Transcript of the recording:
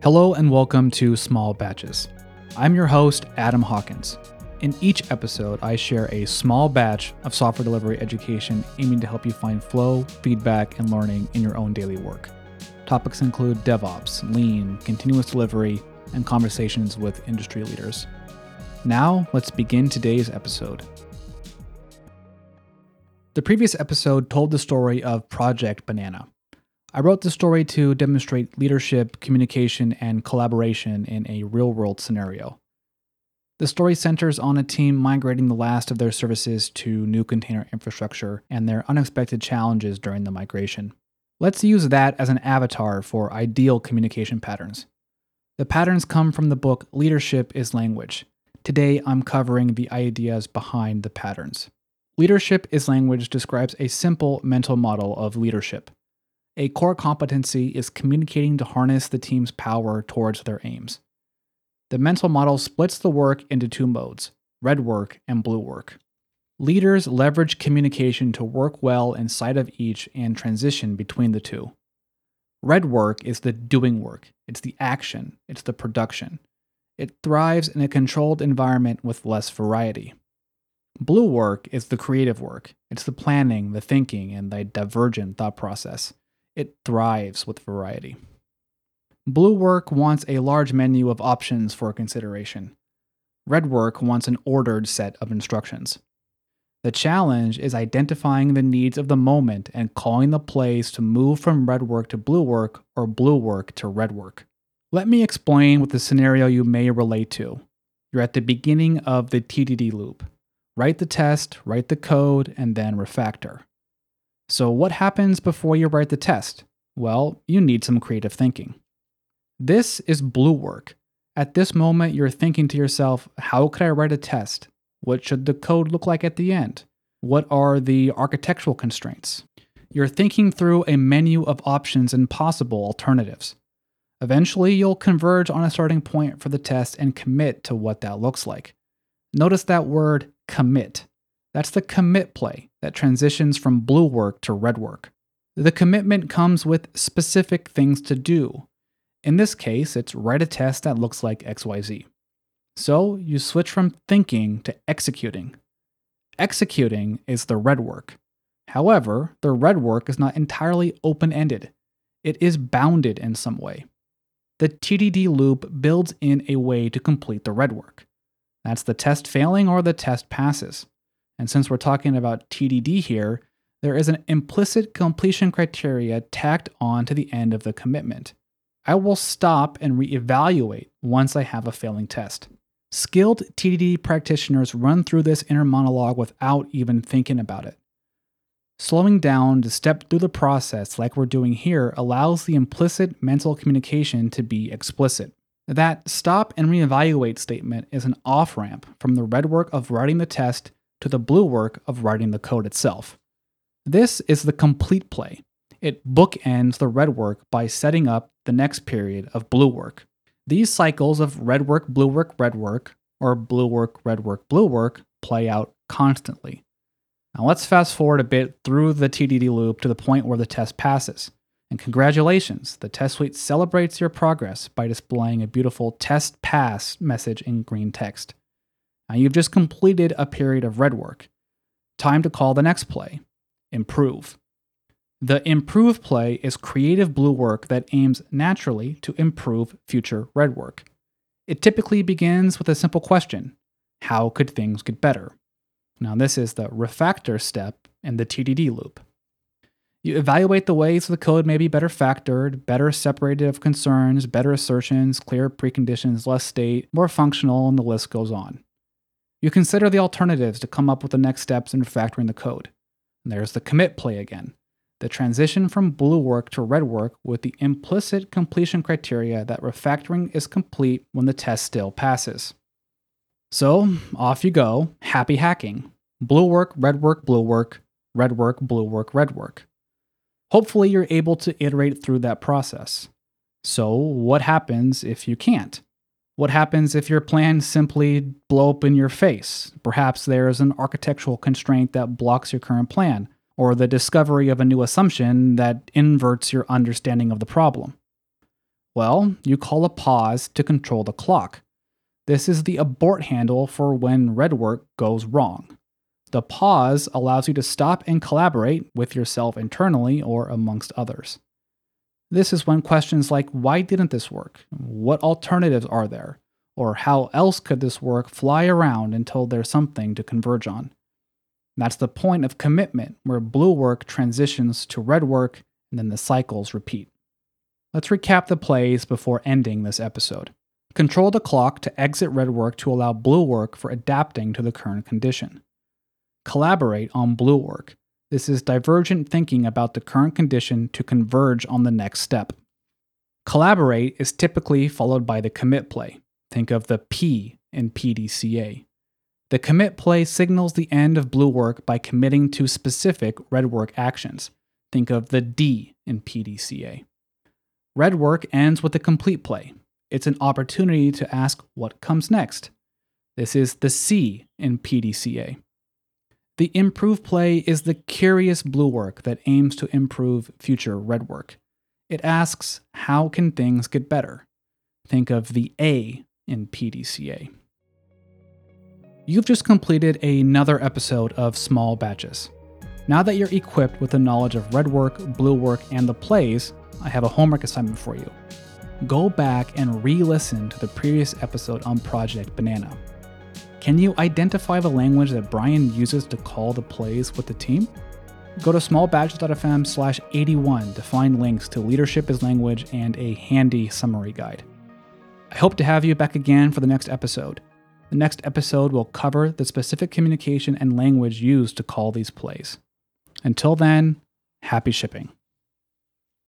Hello and welcome to Small Batches. I'm your host, Adam Hawkins. In each episode, I share a small batch of software delivery education aiming to help you find flow, feedback, and learning in your own daily work. Topics include DevOps, Lean, continuous delivery, and conversations with industry leaders. Now, let's begin today's episode. The previous episode told the story of Project Banana. I wrote the story to demonstrate leadership, communication, and collaboration in a real world scenario. The story centers on a team migrating the last of their services to new container infrastructure and their unexpected challenges during the migration. Let's use that as an avatar for ideal communication patterns. The patterns come from the book Leadership is Language. Today, I'm covering the ideas behind the patterns. Leadership is Language describes a simple mental model of leadership. A core competency is communicating to harness the team's power towards their aims. The mental model splits the work into two modes red work and blue work. Leaders leverage communication to work well inside of each and transition between the two. Red work is the doing work, it's the action, it's the production. It thrives in a controlled environment with less variety. Blue work is the creative work, it's the planning, the thinking, and the divergent thought process. It thrives with variety. Blue work wants a large menu of options for consideration. Red work wants an ordered set of instructions. The challenge is identifying the needs of the moment and calling the plays to move from red work to blue work or blue work to red work. Let me explain what the scenario you may relate to. You're at the beginning of the TDD loop. Write the test, write the code, and then refactor. So, what happens before you write the test? Well, you need some creative thinking. This is blue work. At this moment, you're thinking to yourself, how could I write a test? What should the code look like at the end? What are the architectural constraints? You're thinking through a menu of options and possible alternatives. Eventually, you'll converge on a starting point for the test and commit to what that looks like. Notice that word commit. That's the commit play that transitions from blue work to red work. The commitment comes with specific things to do, in this case, it's write a test that looks like XYZ. So you switch from thinking to executing. Executing is the red work. However, the red work is not entirely open ended, it is bounded in some way. The TDD loop builds in a way to complete the red work. That's the test failing or the test passes. And since we're talking about TDD here, there is an implicit completion criteria tacked on to the end of the commitment. I will stop and reevaluate once I have a failing test. Skilled TDD practitioners run through this inner monologue without even thinking about it. Slowing down to step through the process, like we're doing here, allows the implicit mental communication to be explicit. That stop and reevaluate statement is an off ramp from the red work of writing the test to the blue work of writing the code itself. This is the complete play. It bookends the red work by setting up the next period of blue work. These cycles of red work, blue work, red work, or blue work, red work, blue work play out constantly. Now let's fast forward a bit through the TDD loop to the point where the test passes. And congratulations, the test suite celebrates your progress by displaying a beautiful test pass message in green text. Now you've just completed a period of red work. Time to call the next play improve. The improve play is creative blue work that aims naturally to improve future red work. It typically begins with a simple question How could things get better? Now, this is the refactor step in the TDD loop. You evaluate the ways the code may be better factored, better separated of concerns, better assertions, clear preconditions, less state, more functional, and the list goes on. You consider the alternatives to come up with the next steps in refactoring the code. And there's the commit play again the transition from blue work to red work with the implicit completion criteria that refactoring is complete when the test still passes. So, off you go, happy hacking. Blue work, red work, blue work, red work, blue work, red work. Hopefully, you're able to iterate through that process. So, what happens if you can't? What happens if your plans simply blow up in your face? Perhaps there is an architectural constraint that blocks your current plan or the discovery of a new assumption that inverts your understanding of the problem. Well, you call a pause to control the clock. This is the abort handle for when red work goes wrong. The pause allows you to stop and collaborate with yourself internally or amongst others. This is when questions like why didn't this work? What alternatives are there? Or how else could this work fly around until there's something to converge on? That's the point of commitment, where blue work transitions to red work and then the cycles repeat. Let's recap the plays before ending this episode. Control the clock to exit red work to allow blue work for adapting to the current condition. Collaborate on blue work. This is divergent thinking about the current condition to converge on the next step. Collaborate is typically followed by the commit play. Think of the P in PDCA. The commit play signals the end of blue work by committing to specific red work actions. Think of the D in PDCA. Red work ends with the complete play. It's an opportunity to ask what comes next. This is the C in PDCA. The improve play is the curious blue work that aims to improve future red work. It asks, how can things get better? Think of the A in PDCA. You've just completed another episode of Small Batches. Now that you're equipped with the knowledge of red work, blue work, and the plays, I have a homework assignment for you. Go back and re listen to the previous episode on Project Banana. Can you identify the language that Brian uses to call the plays with the team? Go to smallbatches.fm slash 81 to find links to Leadership is Language and a handy summary guide. I hope to have you back again for the next episode. The next episode will cover the specific communication and language used to call these plays. Until then, happy shipping.